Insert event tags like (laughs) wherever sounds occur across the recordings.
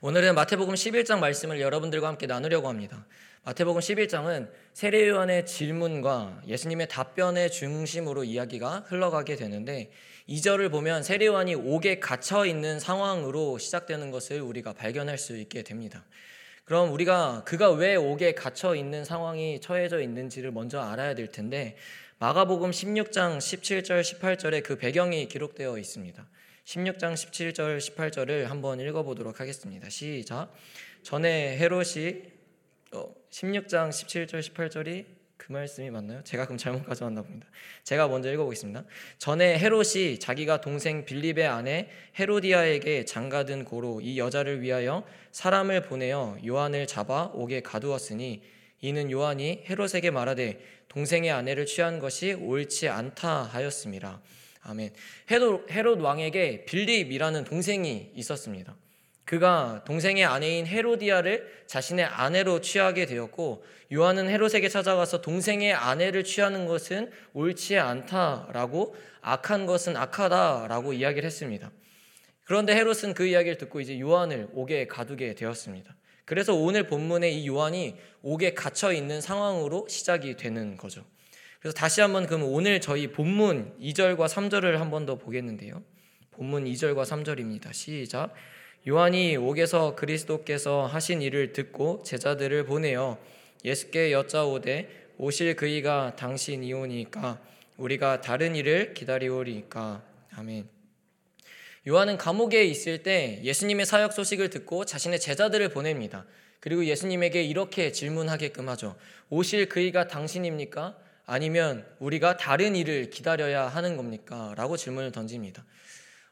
오늘은 마태복음 11장 말씀을 여러분들과 함께 나누려고 합니다. 마태복음 11장은 세례요한의 질문과 예수님의 답변의 중심으로 이야기가 흘러가게 되는데 2절을 보면 세례요한이 옥에 갇혀 있는 상황으로 시작되는 것을 우리가 발견할 수 있게 됩니다. 그럼 우리가 그가 왜 옥에 갇혀 있는 상황이 처해져 있는지를 먼저 알아야 될 텐데 마가복음 16장 17절 18절에 그 배경이 기록되어 있습니다. 16장 17절 18절을 한번 읽어보도록 하겠습니다. 시작. 전에 헤롯이 어, 16장 17절 18절이 그 말씀이 맞나요? 제가 그럼 잘못 가져왔나 봅니다. 제가 먼저 읽어보겠습니다. 전에 헤롯이 자기가 동생 빌립의 아내 헤로디아에게 장가든 고로 이 여자를 위하여 사람을 보내어 요한을 잡아 옥에 가두었으니 이는 요한이 헤롯에게 말하되 동생의 아내를 취한 것이 옳지 않다 하였습니다. 아멘. 헤롯, 헤롯 왕에게 빌립이라는 동생이 있었습니다. 그가 동생의 아내인 헤로디아를 자신의 아내로 취하게 되었고 요한은 헤롯에게 찾아가서 동생의 아내를 취하는 것은 옳지 않다라고 악한 것은 악하다라고 이야기를 했습니다. 그런데 헤롯은 그 이야기를 듣고 이제 요한을 옥에 가두게 되었습니다. 그래서 오늘 본문에 이 요한이 옥에 갇혀 있는 상황으로 시작이 되는 거죠. 그래서 다시 한번 그럼 오늘 저희 본문 2절과 3절을 한 번 더 보겠는데요. 본문 2절과 3절입니다. 시작. 요한이 옥에서 그리스도께서 하신 일을 듣고 제자들을 보내어 예수께 여짜오되 오실 그이가 당신이오니까 우리가 다른 일을 기다리오리까. 아멘. 요한은 감옥에 있을 때 예수님의 사역 소식을 듣고 자신의 제자들을 보냅니다. 그리고 예수님에게 이렇게 질문하게끔 하죠. 오실 그이가 당신입니까? 아니면 우리가 다른 일을 기다려야 하는 겁니까? 라고 질문을 던집니다.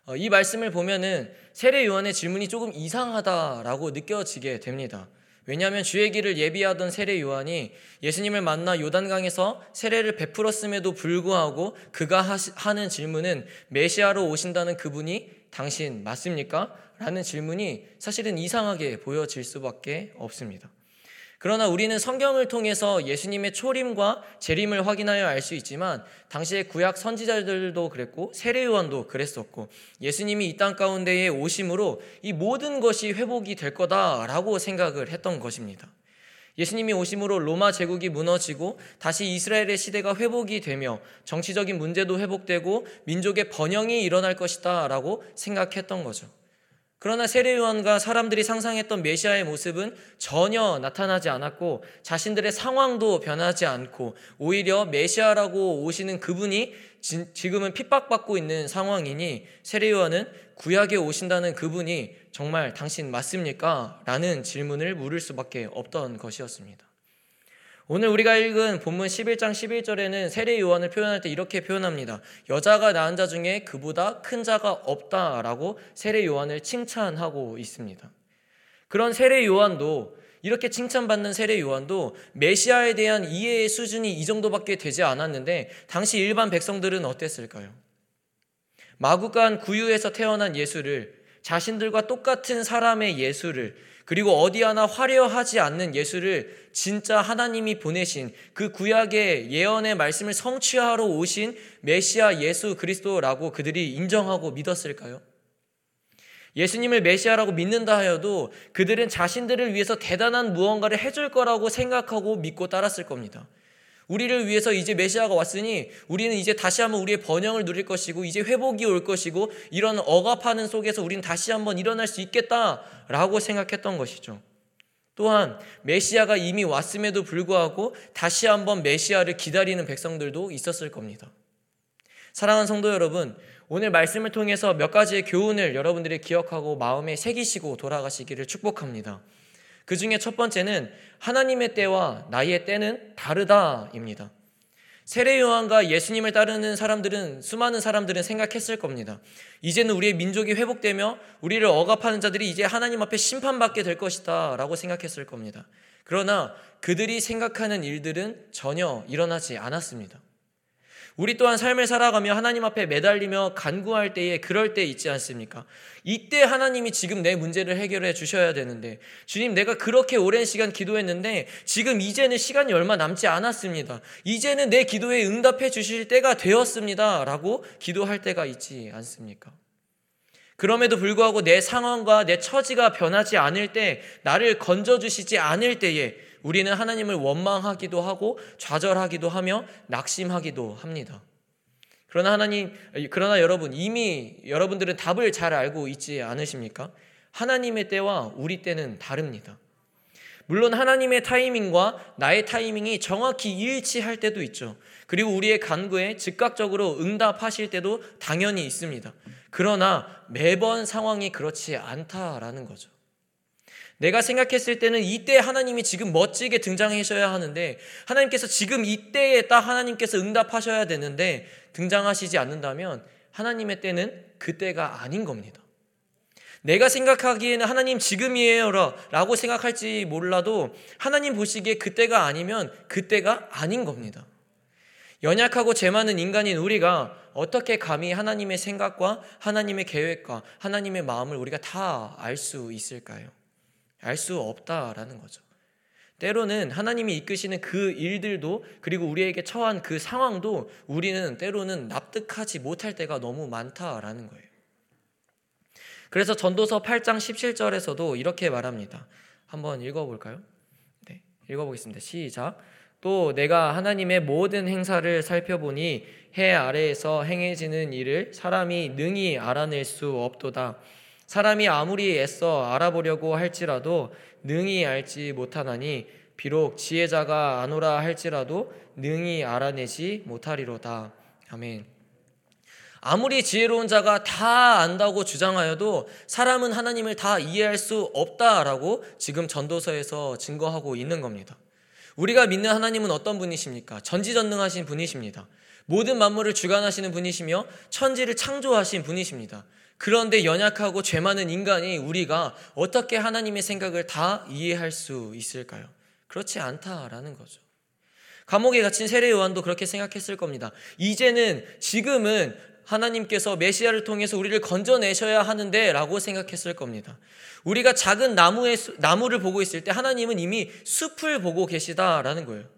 어, 이 말씀을 보면은 세례 요한의 질문이 조금 이상하다라고 느껴지게 됩니다. 왜냐하면 주의 길을 예비하던 세례 요한이 예수님을 만나 요단강에서 세례를 베풀었음에도 불구하고 그가 하는 질문은 메시아로 오신다는 그분이 당신 맞습니까? 라는 질문이 사실은 이상하게 보여질 수밖에 없습니다. 그러나 우리는 성경을 통해서 예수님의 초림과 재림을 확인하여 알 수 있지만 당시의 구약 선지자들도 그랬고 세례요한도 그랬었고 예수님이 이 땅 가운데에 오심으로 이 모든 것이 회복이 될 거다라고 생각을 했던 것입니다. 예수님이 오심으로 로마 제국이 무너지고 다시 이스라엘의 시대가 회복이 되며 정치적인 문제도 회복되고 민족의 번영이 일어날 것이다라고 생각했던 거죠. 그러나 세례요한과 사람들이 상상했던 메시아의 모습은 전혀 나타나지 않았고 자신들의 상황도 변하지 않고 오히려 메시아라고 오시는 그분이 지금은 핍박받고 있는 상황이니 세례요한은 구약에 오신다는 그분이 정말 당신 맞습니까? 라는 질문을 물을 수밖에 없던 것이었습니다. 오늘 우리가 읽은 본문 11장 11절에는 세례 요한을 표현할 때 이렇게 표현합니다. 여자가 낳은 자 중에 그보다 큰 자가 없다라고 세례 요한을 칭찬하고 있습니다. 그런 세례 요한도 이렇게 칭찬받는 세례 요한도 메시아에 대한 이해의 수준이 이 정도밖에 되지 않았는데 당시 일반 백성들은 어땠을까요? 마구간 구유에서 태어난 예수를 자신들과 똑같은 사람의 예수를 그리고 어디 하나 화려하지 않는 예수를 진짜 하나님이 보내신 그 구약의 예언의 말씀을 성취하러 오신 메시아 예수 그리스도라고 그들이 인정하고 믿었을까요? 예수님을 메시아라고 믿는다 하여도 그들은 자신들을 위해서 대단한 무언가를 해줄 거라고 생각하고 믿고 따랐을 겁니다. 우리를 위해서 이제 메시아가 왔으니 우리는 이제 다시 한번 우리의 번영을 누릴 것이고 이제 회복이 올 것이고 이런 억압하는 속에서 우리는 다시 한번 일어날 수 있겠다라고 생각했던 것이죠. 또한 메시아가 이미 왔음에도 불구하고 다시 한번 메시아를 기다리는 백성들도 있었을 겁니다. 사랑하는 성도 여러분, 오늘 말씀을 통해서 몇 가지의 교훈을 여러분들이 기억하고 마음에 새기시고 돌아가시기를 축복합니다. 그 중에 첫 번째는 하나님의 때와 나의 때는 다르다입니다. 세례 요한과 예수님을 따르는 사람들은 수많은 사람들은 생각했을 겁니다. 이제는 우리의 민족이 회복되며 우리를 억압하는 자들이 이제 하나님 앞에 심판받게 될 것이다라고 생각했을 겁니다. 그러나 그들이 생각하는 일들은 전혀 일어나지 않았습니다. 우리 또한 삶을 살아가며 하나님 앞에 매달리며 간구할 때에 그럴 때 있지 않습니까? 이때 하나님이 지금 내 문제를 해결해 주셔야 되는데 주님 내가 그렇게 오랜 시간 기도했는데 지금 이제는 시간이 얼마 남지 않았습니다. 이제는 내 기도에 응답해 주실 때가 되었습니다. 라고 기도할 때가 있지 않습니까? 그럼에도 불구하고 내 상황과 내 처지가 변하지 않을 때, 나를 건져주시지 않을 때에 우리는 하나님을 원망하기도 하고 좌절하기도 하며 낙심하기도 합니다. 그러나 하나님, 그러나 여러분, 이미 여러분들은 답을 잘 알고 있지 않으십니까? 하나님의 때와 우리 때는 다릅니다. 물론 하나님의 타이밍과 나의 타이밍이 정확히 일치할 때도 있죠. 그리고 우리의 간구에 즉각적으로 응답하실 때도 당연히 있습니다. 그러나 매번 상황이 그렇지 않다라는 거죠. 내가 생각했을 때는 이때 하나님이 지금 멋지게 등장하셔야 하는데 하나님께서 지금 이때에 딱 하나님께서 응답하셔야 되는데 등장하시지 않는다면 하나님의 때는 그때가 아닌 겁니다. 내가 생각하기에는 하나님 지금이에요 라고 생각할지 몰라도 하나님 보시기에 그때가 아니면 그때가 아닌 겁니다. 연약하고 죄 많은 인간인 우리가 어떻게 감히 하나님의 생각과 하나님의 계획과 하나님의 마음을 우리가 다 알 수 있을까요? 알 수 없다라는 거죠. 때로는 하나님이 이끄시는 그 일들도 그리고 우리에게 처한 그 상황도 우리는 때로는 납득하지 못할 때가 너무 많다라는 거예요. 그래서 전도서 8장 17절에서도 이렇게 말합니다. 한번 읽어볼까요? 네, 읽어보겠습니다. 시작. 또 내가 하나님의 모든 행사를 살펴보니 해 아래에서 행해지는 일을 사람이 능히 알아낼 수 없도다. 사람이 아무리 애써 알아보려고 할지라도 능히 알지 못하나니 비록 지혜자가 아노라 할지라도 능히 알아내지 못하리로다. 아멘. 아무리 지혜로운 자가 다 안다고 주장하여도 사람은 하나님을 다 이해할 수 없다라고 지금 전도서에서 증거하고 있는 겁니다. 우리가 믿는 하나님은 어떤 분이십니까? 전지전능하신 분이십니다. 모든 만물을 주관하시는 분이시며 천지를 창조하신 분이십니다. 그런데 연약하고 죄 많은 인간이 우리가 어떻게 하나님의 생각을 다 이해할 수 있을까요? 그렇지 않다라는 거죠. 감옥에 갇힌 세례 요한도 그렇게 생각했을 겁니다. 이제는 지금은 하나님께서 메시아를 통해서 우리를 건져내셔야 하는데 라고 생각했을 겁니다. 우리가 작은 나무의, 나무를 보고 있을 때 하나님은 이미 숲을 보고 계시다라는 거예요.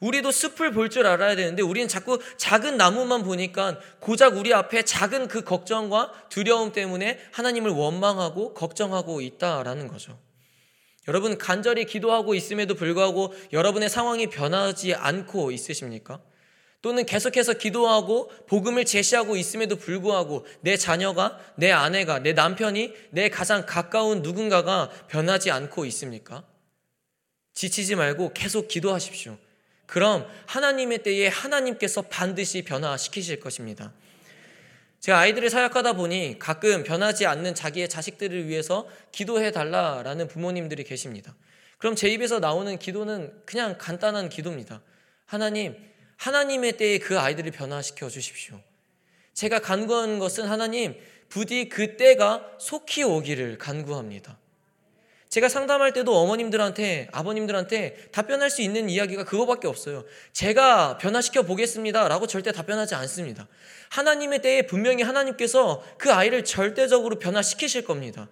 우리도 숲을 볼 줄 알아야 되는데 우리는 자꾸 작은 나무만 보니까 고작 우리 앞에 작은 그 걱정과 두려움 때문에 하나님을 원망하고 걱정하고 있다라는 거죠. 여러분 간절히 기도하고 있음에도 불구하고 여러분의 상황이 변하지 않고 있으십니까? 또는 계속해서 기도하고 복음을 제시하고 있음에도 불구하고 내 자녀가, 내 아내가, 내 남편이, 내 가장 가까운 누군가가 변하지 않고 있습니까? 지치지 말고 계속 기도하십시오. 그럼 하나님의 때에 하나님께서 반드시 변화시키실 것입니다. 제가 아이들을 사역하다 보니 가끔 변하지 않는 자기의 자식들을 위해서 기도해 달라라는 부모님들이 계십니다. 그럼 제 입에서 나오는 기도는 그냥 간단한 기도입니다. 하나님, 하나님의 때에 그 아이들을 변화시켜 주십시오. 제가 간구하는 것은 하나님, 부디 그 때가 속히 오기를 간구합니다. 제가 상담할 때도 어머님들한테, 아버님들한테 답변할 수 있는 이야기가 그거밖에 없어요. 제가 변화시켜 보겠습니다. 라고 절대 답변하지 않습니다. 하나님의 때에 분명히 하나님께서 그 아이를 절대적으로 변화시키실 겁니다.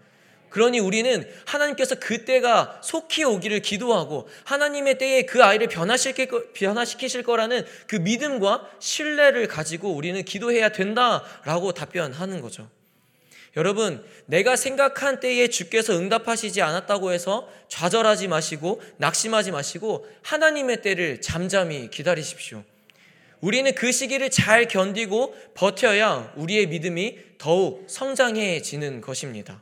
그러니 우리는 하나님께서 그때가 속히 오기를 기도하고 하나님의 때에 그 아이를 변화시킬, 거라는 그 믿음과 신뢰를 가지고 우리는 기도해야 된다라고 답변하는 거죠. 여러분, 내가 생각한 때에 주께서 응답하시지 않았다고 해서 좌절하지 마시고 낙심하지 마시고 하나님의 때를 잠잠히 기다리십시오. 우리는 그 시기를 잘 견디고 버텨야 우리의 믿음이 더욱 성장해지는 것입니다.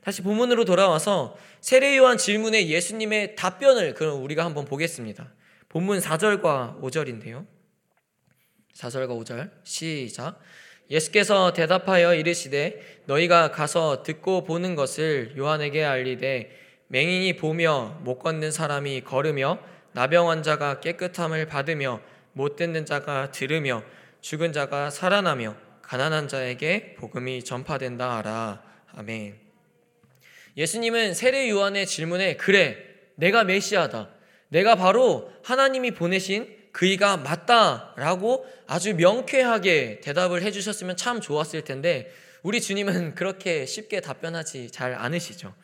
다시 본문으로 돌아와서 세례 요한 질문에 예수님의 답변을 그럼 우리가 한번 보겠습니다. 본문 4절과 5절인데요. 4절과 5절 시작. 예수께서 대답하여 이르시되 너희가 가서 듣고 보는 것을 요한에게 알리되 맹인이 보며 못 걷는 사람이 걸으며 나병 환자가 깨끗함을 받으며 못 듣는 자가 들으며 죽은 자가 살아나며 가난한 자에게 복음이 전파된다 하라. 아멘. 예수님은 세례 요한의 질문에 그래 내가 메시아다. 내가 바로 하나님이 보내신 그이가 맞다라고 아주 명쾌하게 대답을 해주셨으면 참 좋았을 텐데 우리 주님은 (laughs) 그렇게 쉽게 답변하지 잘 않으시죠.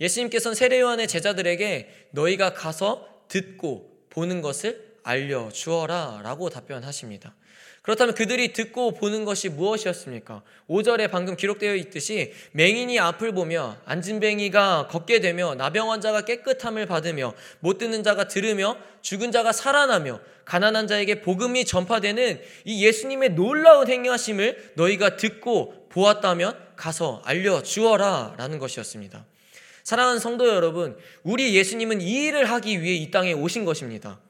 예수님께서는 세례 요한의 제자들에게 너희가 가서 듣고 보는 것을 알려 주어라 라고 답변하십니다. 그렇다면 그들이 듣고 보는 것이 무엇이었습니까? 5절에 방금 기록되어 있듯이 맹인이 앞을 보며 안진뱅이가 걷게 되며 나병 환자가 깨끗함을 받으며 못 듣는 자가 들으며 죽은 자가 살아나며 가난한 자에게 복음이 전파되는 이 예수님의 놀라운 행하심을 너희가 듣고 보았다면 가서 알려 주어라 라는 것이었습니다. 사랑하는 성도 여러분, 우리 예수님은 이 일을 하기 위해 이 땅에 오신 것입니다.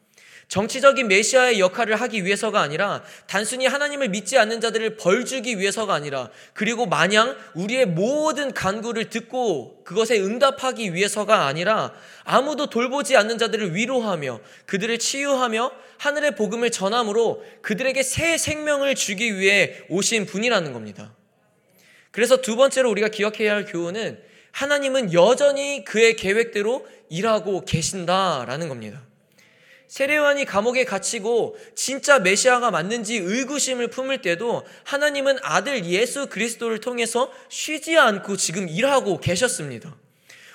정치적인 메시아의 역할을 하기 위해서가 아니라 단순히 하나님을 믿지 않는 자들을 벌 주기 위해서가 아니라 그리고 마냥 우리의 모든 간구를 듣고 그것에 응답하기 위해서가 아니라 아무도 돌보지 않는 자들을 위로하며 그들을 치유하며 하늘의 복음을 전함으로 그들에게 새 생명을 주기 위해 오신 분이라는 겁니다. 그래서 두 번째로 우리가 기억해야 할 교훈은 하나님은 여전히 그의 계획대로 일하고 계신다라는 겁니다. 세례요한이 감옥에 갇히고 진짜 메시아가 맞는지 의구심을 품을 때도 하나님은 아들 예수 그리스도를 통해서 쉬지 않고 지금 일하고 계셨습니다.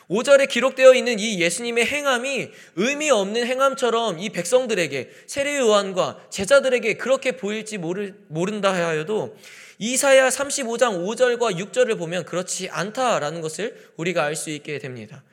5절에 기록되어 있는 이 예수님의 행함이 의미 없는 행함처럼 이 백성들에게 세례요한과 제자들에게 그렇게 보일지 모를, 모른다 하여도 이사야 35장 5절과 6절을 보면 그렇지 않다라는 것을 우리가 알 수 있게 됩니다.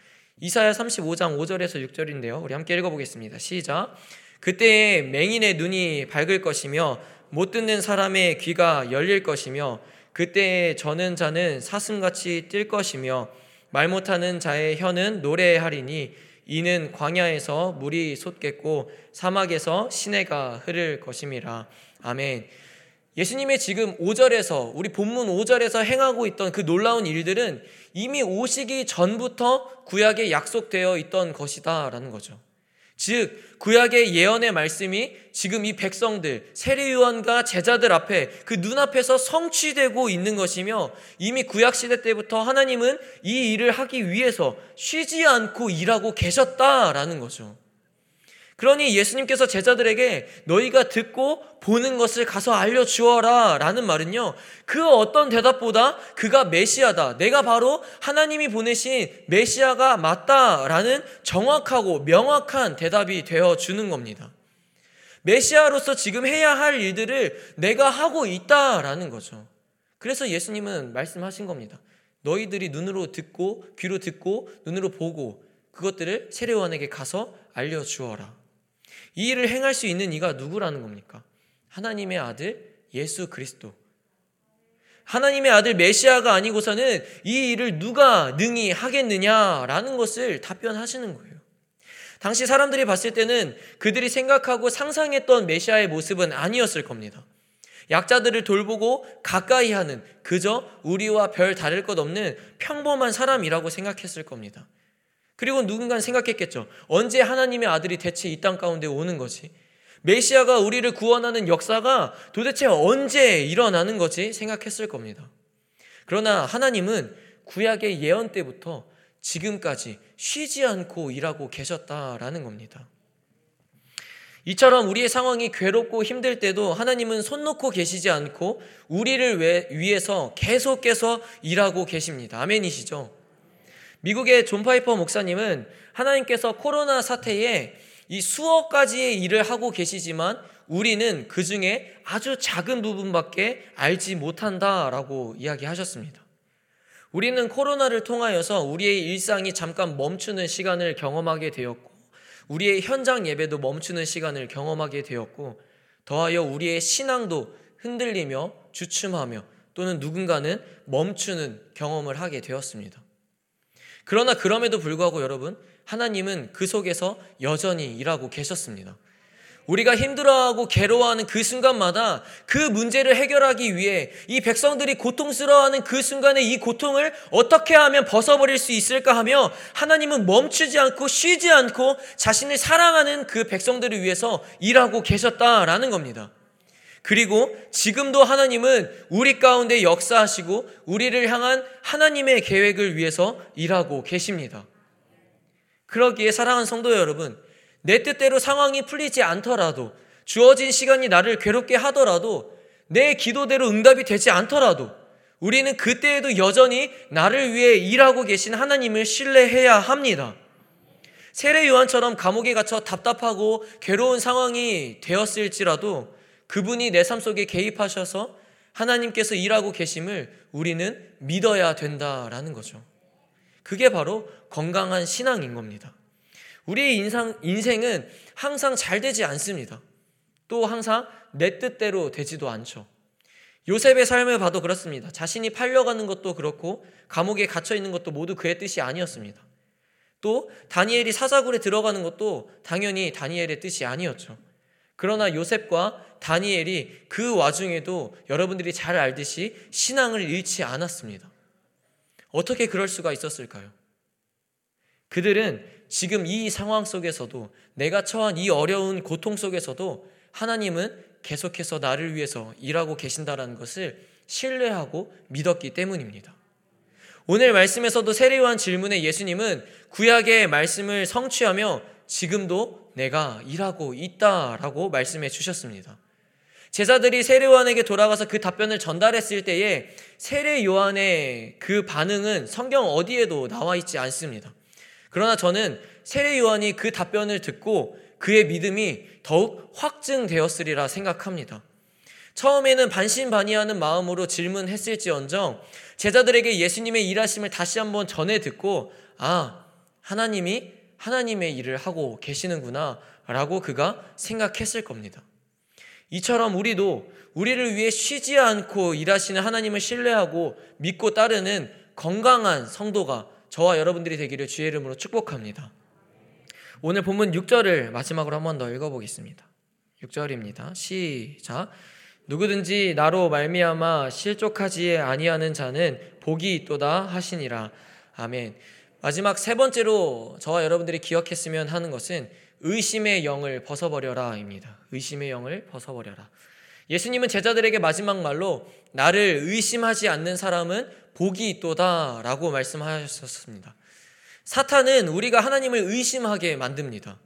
이사야 35장 5절에서 6절인데요. 우리 함께 읽어보겠습니다. 시작. 그때에 맹인의 눈이 밝을 것이며 못 듣는 사람의 귀가 열릴 것이며 그때에 저는 자는 사슴같이 뛸 것이며 말 못하는 자의 혀는 노래하리니 이는 광야에서 물이 솟겠고 사막에서 시내가 흐를 것임이라. 아멘. 예수님의 지금 5절에서 우리 본문 5절에서 행하고 있던 그 놀라운 일들은 이미 오시기 전부터 구약에 약속되어 있던 것이다라는 거죠. 즉 구약의 예언의 말씀이 지금 이 백성들 세례요한과 제자들 앞에 그 눈앞에서 성취되고 있는 것이며 이미 구약 시대 때부터 하나님은 이 일을 하기 위해서 쉬지 않고 일하고 계셨다라는 거죠. 그러니 예수님께서 제자들에게 너희가 듣고 보는 것을 가서 알려주어라 라는 말은요, 그 어떤 대답보다 그가 메시아다. 내가 바로 하나님이 보내신 메시아가 맞다 라는 정확하고 명확한 대답이 되어 주는 겁니다. 메시아로서 지금 해야 할 일들을 내가 하고 있다 라는 거죠. 그래서 예수님은 말씀하신 겁니다. 너희들이 눈으로 듣고 귀로 듣고 눈으로 보고 그것들을 세례원에게 가서 알려주어라. 이 일을 행할 수 있는 이가 누구라는 겁니까? 하나님의 아들 예수 그리스도. 하나님의 아들 메시아가 아니고서는 이 일을 누가 능히 하겠느냐라는 것을 답변하시는 거예요. 당시 사람들이 봤을 때는 그들이 생각하고 상상했던 메시아의 모습은 아니었을 겁니다. 약자들을 돌보고 가까이 하는 그저 우리와 별 다를 것 없는 평범한 사람이라고 생각했을 겁니다. 그리고 누군가는 생각했겠죠. 언제 하나님의 아들이 대체 이 땅 가운데 오는 거지? 메시아가 우리를 구원하는 역사가 도대체 언제 일어나는 거지? 생각했을 겁니다. 그러나 하나님은 구약의 예언 때부터 지금까지 쉬지 않고 일하고 계셨다라는 겁니다. 이처럼 우리의 상황이 괴롭고 힘들 때도 하나님은 손 놓고 계시지 않고 우리를 위해서 계속해서 일하고 계십니다. 아멘이시죠? 미국의 존 파이퍼 목사님은 하나님께서 코로나 사태에 이 수억 가지의 일을 하고 계시지만 우리는 그 중에 아주 작은 부분밖에 알지 못한다라고 이야기하셨습니다. 우리는 코로나를 통하여서 우리의 일상이 잠깐 멈추는 시간을 경험하게 되었고, 우리의 현장 예배도 멈추는 시간을 경험하게 되었고, 더하여 우리의 신앙도 흔들리며 주춤하며 또는 누군가는 멈추는 경험을 하게 되었습니다. 그러나 그럼에도 불구하고 여러분, 하나님은 그 속에서 여전히 일하고 계셨습니다. 우리가 힘들어하고 괴로워하는 그 순간마다 그 문제를 해결하기 위해 이 백성들이 고통스러워하는 그 순간에 이 고통을 어떻게 하면 벗어버릴 수 있을까 하며 하나님은 멈추지 않고 쉬지 않고 자신을 사랑하는 그 백성들을 위해서 일하고 계셨다라는 겁니다. 그리고 지금도 하나님은 우리 가운데 역사하시고 우리를 향한 하나님의 계획을 위해서 일하고 계십니다. 그러기에 사랑하는 성도 여러분, 내 뜻대로 상황이 풀리지 않더라도 주어진 시간이 나를 괴롭게 하더라도 내 기도대로 응답이 되지 않더라도 우리는 그때에도 여전히 나를 위해 일하고 계신 하나님을 신뢰해야 합니다. 세례 요한처럼 감옥에 갇혀 답답하고 괴로운 상황이 되었을지라도 그분이 내 삶 속에 개입하셔서 하나님께서 일하고 계심을 우리는 믿어야 된다라는 거죠. 그게 바로 건강한 신앙인 겁니다. 우리의 인상, 인생은 항상 잘 되지 않습니다. 또 항상 내 뜻대로 되지도 않죠. 요셉의 삶을 봐도 그렇습니다. 자신이 팔려가는 것도 그렇고 감옥에 갇혀 있는 것도 모두 그의 뜻이 아니었습니다. 또 다니엘이 사자굴에 들어가는 것도 당연히 다니엘의 뜻이 아니었죠. 그러나 요셉과 다니엘이 그 와중에도 여러분들이 잘 알듯이 신앙을 잃지 않았습니다. 어떻게 그럴 수가 있었을까요? 그들은 지금 이 상황 속에서도 내가 처한 이 어려운 고통 속에서도 하나님은 계속해서 나를 위해서 일하고 계신다라는 것을 신뢰하고 믿었기 때문입니다. 오늘 말씀에서도 세례요한 질문에 예수님은 구약의 말씀을 성취하며 지금도 내가 일하고 있다라고 말씀해 주셨습니다. 제자들이 세례 요한에게 돌아가서 그 답변을 전달했을 때에 세례 요한의 그 반응은 성경 어디에도 나와 있지 않습니다. 그러나 저는 세례 요한이 그 답변을 듣고 그의 믿음이 더욱 확증되었으리라 생각합니다. 처음에는 반신반의하는 마음으로 질문했을지언정 제자들에게 예수님의 일하심을 다시 한번 전해 듣고 아 하나님이 하나님의 일을 하고 계시는구나 라고 그가 생각했을 겁니다. 이처럼 우리도 우리를 위해 쉬지 않고 일하시는 하나님을 신뢰하고 믿고 따르는 건강한 성도가 저와 여러분들이 되기를 주의 이름으로 축복합니다. 오늘 본문 6절을 마지막으로 한 번 더 읽어보겠습니다. 6절입니다. 시작. 누구든지 나로 말미암아 실족하지 아니하는 자는 복이 있도다 하시니라. 아멘. 마지막 세 번째로 저와 여러분들이 기억했으면 하는 것은 의심의 영을 벗어버려라입니다. 의심의 영을 벗어버려라. 예수님은 제자들에게 마지막 말로 나를 의심하지 않는 사람은 복이 있도다 라고 말씀하셨습니다. 사탄은 우리가 하나님을 의심하게 만듭니다.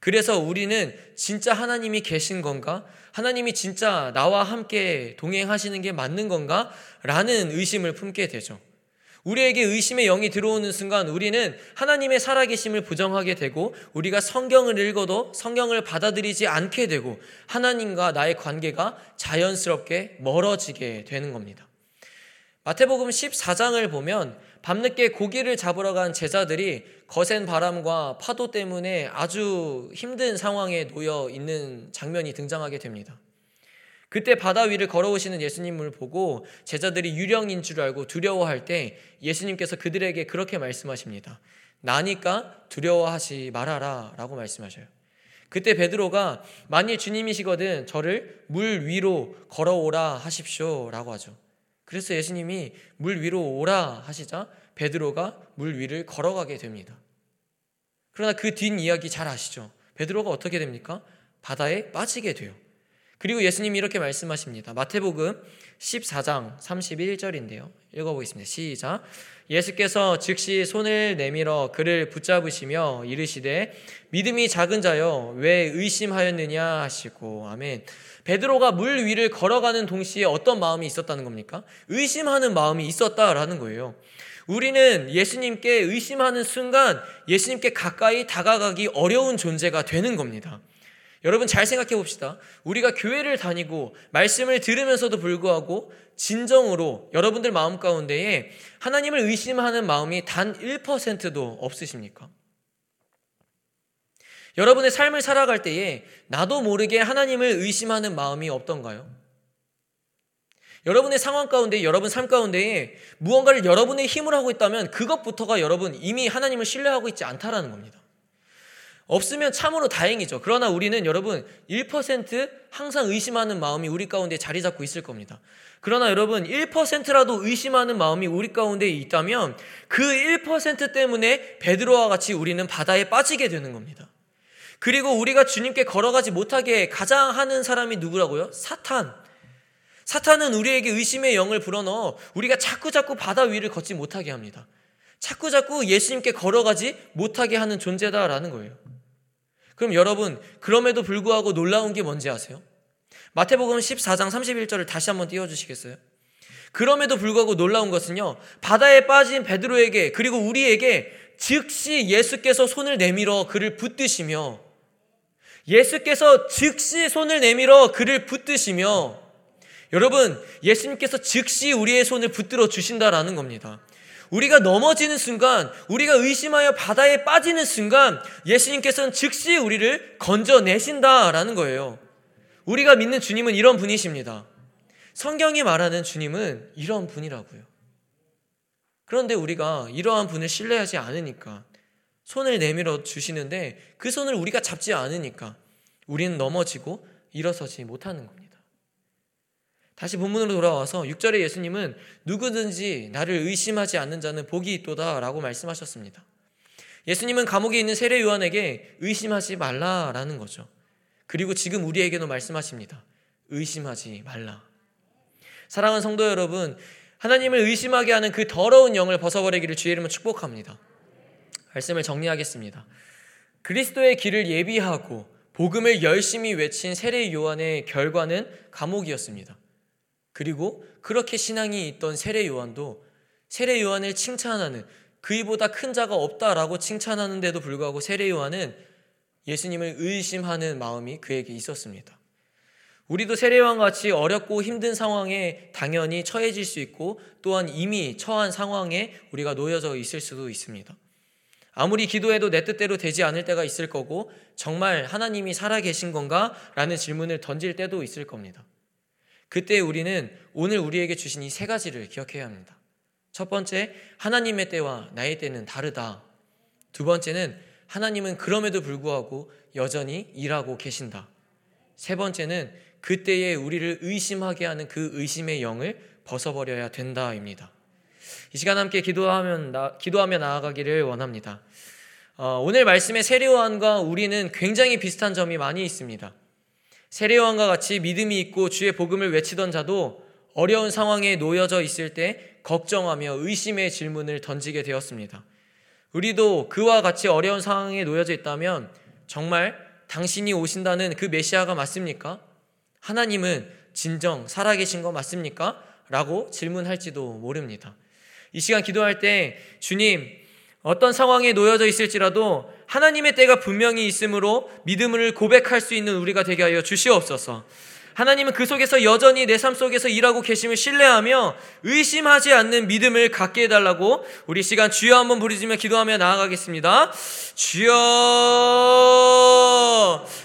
그래서 우리는 진짜 하나님이 계신 건가? 하나님이 진짜 나와 함께 동행하시는 게 맞는 건가? 라는 의심을 품게 되죠. 우리에게 의심의 영이 들어오는 순간 우리는 하나님의 살아계심을 부정하게 되고 우리가 성경을 읽어도 성경을 받아들이지 않게 되고 하나님과 나의 관계가 자연스럽게 멀어지게 되는 겁니다. 마태복음 14장을 보면 밤늦게 고기를 잡으러 간 제자들이 거센 바람과 파도 때문에 아주 힘든 상황에 놓여 있는 장면이 등장하게 됩니다. 그때 바다 위를 걸어오시는 예수님을 보고 제자들이 유령인 줄 알고 두려워할 때 예수님께서 그들에게 그렇게 말씀하십니다. 나니까 두려워하지 말아라 라고 말씀하셔요. 그때 베드로가 만일 주님이시거든 저를 물 위로 걸어오라 하십시오 라고 하죠. 그래서 예수님이 물 위로 오라 하시자 베드로가 물 위를 걸어가게 됩니다. 그러나 그 뒷 이야기 잘 아시죠? 베드로가 어떻게 됩니까? 바다에 빠지게 돼요. 그리고 예수님이 이렇게 말씀하십니다. 마태복음 14장 31절인데요. 읽어보겠습니다. 시작. 예수께서 즉시 손을 내밀어 그를 붙잡으시며 이르시되 믿음이 작은 자여 왜 의심하였느냐 하시고 아멘. 베드로가 물 위를 걸어가는 동시에 어떤 마음이 있었다는 겁니까? 의심하는 마음이 있었다라는 거예요. 우리는 예수님께 의심하는 순간 예수님께 가까이 다가가기 어려운 존재가 되는 겁니다. 여러분 잘 생각해 봅시다. 우리가 교회를 다니고 말씀을 들으면서도 불구하고 진정으로 여러분들 마음 가운데에 하나님을 의심하는 마음이 단 1%도 없으십니까? 여러분의 삶을 살아갈 때에 나도 모르게 하나님을 의심하는 마음이 없던가요? 여러분의 상황 가운데, 여러분 삶 가운데에 무언가를 여러분의 힘을 하고 있다면 그것부터가 여러분 이미 하나님을 신뢰하고 있지 않다라는 겁니다. 없으면 참으로 다행이죠. 그러나 우리는 여러분 1% 항상 의심하는 마음이 우리 가운데 자리 잡고 있을 겁니다. 그러나 여러분 1%라도 의심하는 마음이 우리 가운데 있다면 그 1% 때문에 베드로와 같이 우리는 바다에 빠지게 되는 겁니다. 그리고 우리가 주님께 걸어가지 못하게 가장 하는 사람이 누구라고요? 사탄. 사탄은 우리에게 의심의 영을 불어넣어 우리가 자꾸자꾸 바다 위를 걷지 못하게 합니다. 자꾸자꾸 예수님께 걸어가지 못하게 하는 존재다라는 거예요. 그럼 여러분, 그럼에도 불구하고 놀라운 게 뭔지 아세요? 마태복음 14장 31절을 다시 한번 띄워주시겠어요? 그럼에도 불구하고 놀라운 것은요, 바다에 빠진 베드로에게, 그리고 우리에게 즉시 예수께서 손을 내밀어 그를 붙드시며 예수께서 즉시 손을 내밀어 그를 붙드시며 여러분, 예수님께서 즉시 우리의 손을 붙들어 주신다라는 겁니다. 우리가 넘어지는 순간, 우리가 의심하여 바다에 빠지는 순간, 예수님께서는 즉시 우리를 건져내신다라는 거예요. 우리가 믿는 주님은 이런 분이십니다. 성경이 말하는 주님은 이런 분이라고요. 그런데 우리가 이러한 분을 신뢰하지 않으니까, 손을 내밀어 주시는데 그 손을 우리가 잡지 않으니까 우리는 넘어지고 일어서지 못하는 겁니다. 다시 본문으로 돌아와서 6절에 예수님은 누구든지 나를 의심하지 않는 자는 복이 있도다 라고 말씀하셨습니다. 예수님은 감옥에 있는 세례 요한에게 의심하지 말라라는 거죠. 그리고 지금 우리에게도 말씀하십니다. 의심하지 말라. 사랑하는 성도 여러분, 하나님을 의심하게 하는 그 더러운 영을 벗어버리기를 주의 이름으로 축복합니다. 말씀을 정리하겠습니다. 그리스도의 길을 예비하고 복음을 열심히 외친 세례 요한의 결과는 감옥이었습니다. 그리고 그렇게 신앙이 있던 세례 요한도 세례 요한을 칭찬하는 그이보다 큰 자가 없다라고 칭찬하는데도 불구하고 세례 요한은 예수님을 의심하는 마음이 그에게 있었습니다. 우리도 세례 요한과 같이 어렵고 힘든 상황에 당연히 처해질 수 있고 또한 이미 처한 상황에 우리가 놓여져 있을 수도 있습니다. 아무리 기도해도 내 뜻대로 되지 않을 때가 있을 거고 정말 하나님이 살아 계신 건가? 라는 질문을 던질 때도 있을 겁니다. 그때 우리는 오늘 우리에게 주신 이 세 가지를 기억해야 합니다. 첫 번째, 하나님의 때와 나의 때는 다르다. 두 번째는 하나님은 그럼에도 불구하고 여전히 일하고 계신다. 세 번째는 그때에 우리를 의심하게 하는 그 의심의 영을 벗어버려야 된다입니다. 이 시간 함께 기도하면 나, 기도하며 나아가기를 원합니다. 어, 오늘 말씀의 세례요한과 우리는 굉장히 비슷한 점이 많이 있습니다. 세례요한과 같이 믿음이 있고 주의 복음을 외치던 자도 어려운 상황에 놓여져 있을 때 걱정하며 의심의 질문을 던지게 되었습니다. 우리도 그와 같이 어려운 상황에 놓여져 있다면 정말 당신이 오신다는 그 메시아가 맞습니까? 하나님은 진정 살아계신 거 맞습니까? 라고 질문할지도 모릅니다. 이 시간 기도할 때 주님 어떤 상황에 놓여져 있을지라도 하나님의 때가 분명히 있으므로 믿음을 고백할 수 있는 우리가 되게 하여 주시옵소서. 하나님은 그 속에서 여전히 내 삶 속에서 일하고 계심을 신뢰하며 의심하지 않는 믿음을 갖게 해달라고 우리 시간 주여 한번 부르짖며 기도하며 나아가겠습니다. 주여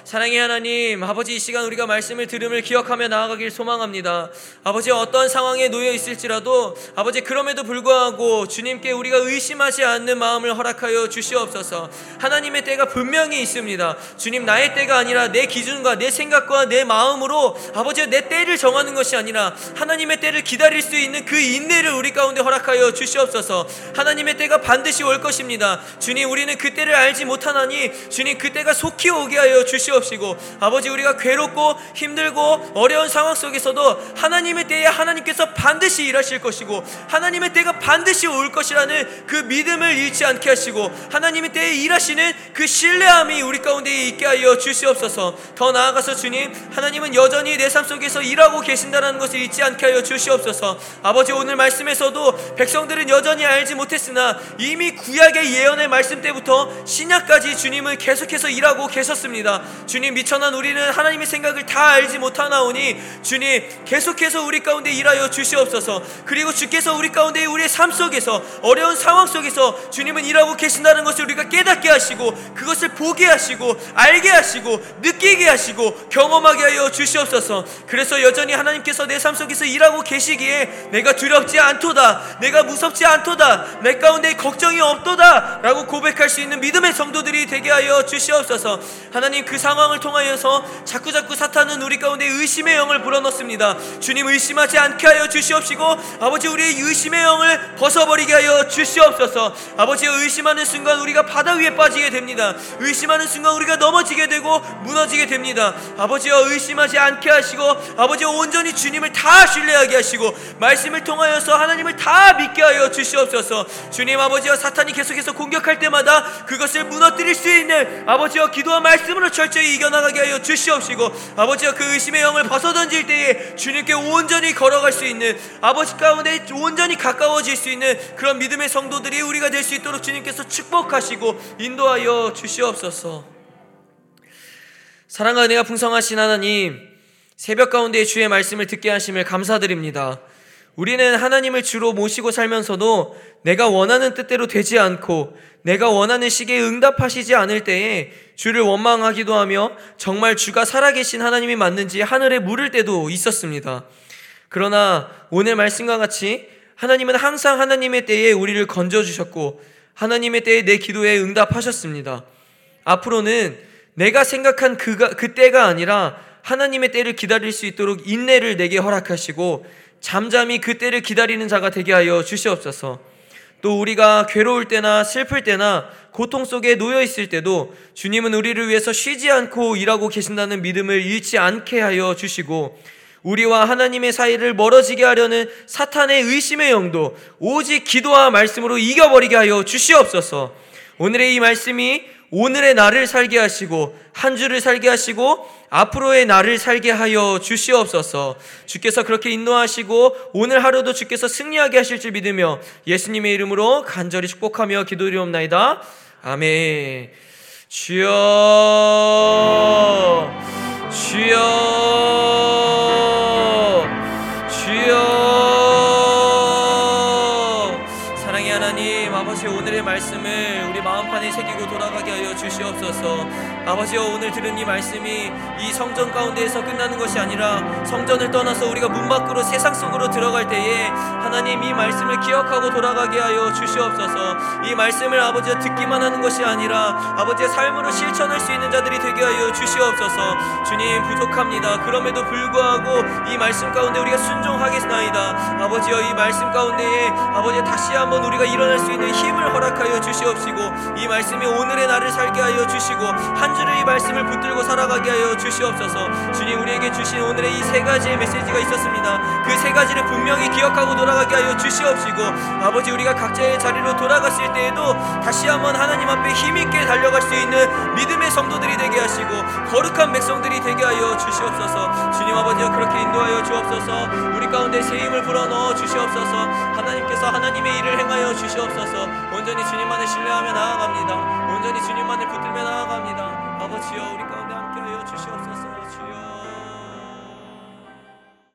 사랑의 하나님 아버지 이 시간 우리가 말씀을 들음을 기억하며 나아가길 소망합니다. 아버지 어떤 상황에 놓여 있을지라도 아버지 그럼에도 불구하고 주님께 우리가 의심하지 않는 마음을 허락하여 주시옵소서. 하나님의 때가 분명히 있습니다. 주님 나의 때가 아니라 내 기준과 내 생각과 내 마음으로 아버지 내 때를 정하는 것이 아니라 하나님의 때를 기다릴 수 있는 그 인내를 우리 가운데 허락하여 주시옵소서. 하나님의 때가 반드시 올 것입니다. 주님 우리는 그 때를 알지 못하나니 주님 그 때가 속히 오게 하여 주시옵 시고 아버지 우리가 괴롭고 힘들고 어려운 상황 속에서도 하나님의 때에 하나님께서 반드시 일하실 것이고 하나님의 때가 반드시 올 것이라는 그 믿음을 잃지 않게 하시고 하나님의 때에 일하시는 그 신뢰함이 우리 가운데 있게 하여 주시옵소서. 더 나아가서 주님 하나님은 여전히 여전히 내삶 속에서 일하고 계신다는 것을 잊지 않게 하여 주시옵소서. 아버지 오늘 말씀에서도 백성들은 여전히 알지 못했으나 이미 구약의 예언의 말씀 때부터 신약까지 주님은 계속해서 일하고 계셨습니다. 주님 미천한 우리는 하나님의 생각을 다 알지 못하나오니 주님 계속해서 우리 가운데 일하여 주시옵소서. 그리고 주께서 우리 가운데 우리의 삶 속에서 어려운 상황 속에서 주님은 일하고 계신다는 것을 우리가 깨닫게 하시고 그것을 보게 하시고 알게 하시고 느끼게 하시고 경험하게 하여 주시옵소서. 그래서 여전히 하나님께서 내 삶 속에서 일하고 계시기에 내가 두렵지 않도다. 내가 무섭지 않도다. 내 가운데 걱정이 없도다. 라고 고백할 수 있는 믿음의 성도들이 되게 하여 주시옵소서. 하나님 그 상황 을 통하여서 자꾸자꾸 사탄은 우리 가운데 의심의 영을 불어넣습니다. 주님 의심하지 않게 하여 주시옵시고 아버지 우리의 의심의 영을 벗어버리게 하여 주시옵소서. 아버지 의심하는 순간 우리가 바다 위에 빠지게 됩니다. 의심하는 순간 우리가 넘어지게 되고 무너지게 됩니다. 아버지여 의심하지 않게 하시고 아버지 온전히 주님을 다 신뢰하게 하시고 말씀을 통하여서 하나님을 다 믿게 하여 주시옵소서 주님 아버지와 사탄이 계속해서 공격할 때마다 그것을 무너뜨릴 수 있는 아버지와 기도와 말씀으로 철저히 이겨나가게 하여 주시옵시고 아버지와 그 의심의 영을 벗어던질 때에 주님께 온전히 걸어갈 수 있는 아버지 가운데 온전히 가까워질 수 있는 그런 믿음의 성도들이 우리가 될 수 있도록 주님께서 축복하시고 인도하여 주시옵소서 사랑과 은혜가 풍성하신 하나님, 새벽 가운데 주의 말씀을 듣게 하심을 감사드립니다. 우리는 하나님을 주로 모시고 살면서도 내가 원하는 뜻대로 되지 않고 내가 원하는 시기에 응답하시지 않을 때에 주를 원망하기도 하며 정말 주가 살아계신 하나님이 맞는지 하늘에 물을 때도 있었습니다. 그러나 오늘 말씀과 같이 하나님은 항상 하나님의 때에 우리를 건져주셨고 하나님의 때에 내 기도에 응답하셨습니다. 앞으로는 내가 생각한 그가, 그 때가 아니라 하나님의 때를 기다릴 수 있도록 인내를 내게 허락하시고 잠잠히 그 때를 기다리는 자가 되게 하여 주시옵소서. 또 우리가 괴로울 때나 슬플 때나 고통 속에 놓여 있을 때도 주님은 우리를 위해서 쉬지 않고 일하고 계신다는 믿음을 잃지 않게 하여 주시고 우리와 하나님의 사이를 멀어지게 하려는 사탄의 의심의 영도 오직 기도와 말씀으로 이겨버리게 하여 주시옵소서. 오늘의 이 말씀이 오늘의 나를 살게 하시고 한 주를 살게 하시고 앞으로의 나를 살게 하여 주시옵소서. 주께서 그렇게 인도하시고 오늘 하루도 주께서 승리하게 하실 줄 믿으며 예수님의 이름으로 간절히 축복하며 기도드리옵나이다. 아멘. 주여 주여 주여 주시옵소서 아버지여 오늘 들은 이 말씀이 이 성전 가운데에서 끝나는 것이 아니라 성전을 떠나서 우리가 문 밖으로 세상 속으로 들어갈 때에 하나님 이 말씀을 기억하고 돌아가게 하여 주시옵소서. 이 말씀을 아버지여 듣기만 하는 것이 아니라 아버지의 삶으로 실천할 수 있는 자들이 되게 하여 주시옵소서. 주님 부족합니다. 그럼에도 불구하고 이 말씀 가운데 우리가 순종하겠나이다. 아버지여 이 말씀 가운데에 아버지 다시 한번 우리가 일어날 수 있는 힘을 허락하여 주시옵시고 이 말씀이 오늘의 나를 살게 하여 주시고 한 주를 이 말씀을 붙들고 살아가게 하여 주시옵소서. 주님 우리에게 주신 오늘의 이 세 가지의 메시지가 있었습니다. 그 세 가지를 분명히 기억하고 돌아가게 하여 주시옵시고 아버지 우리가 각자의 자리로 돌아갔을 때에도 다시 한번 하나님 앞에 힘있게 달려갈 수 있는 믿음의 성도들이 되게 하시고 거룩한 백성들이 되게 하여 주시옵소서. 주님 아버지여 그렇게 인도하여 주옵소서. 우리 가운데 새 힘을 불어넣어 주시옵소서. 하나님께서 하나님의 일을 행하여 주시옵소서. 온전히 주님만을 신뢰하며 나아갑니다. 온전히 주님만을 붙들며 나아갑니다 就你刚刚讲要去修。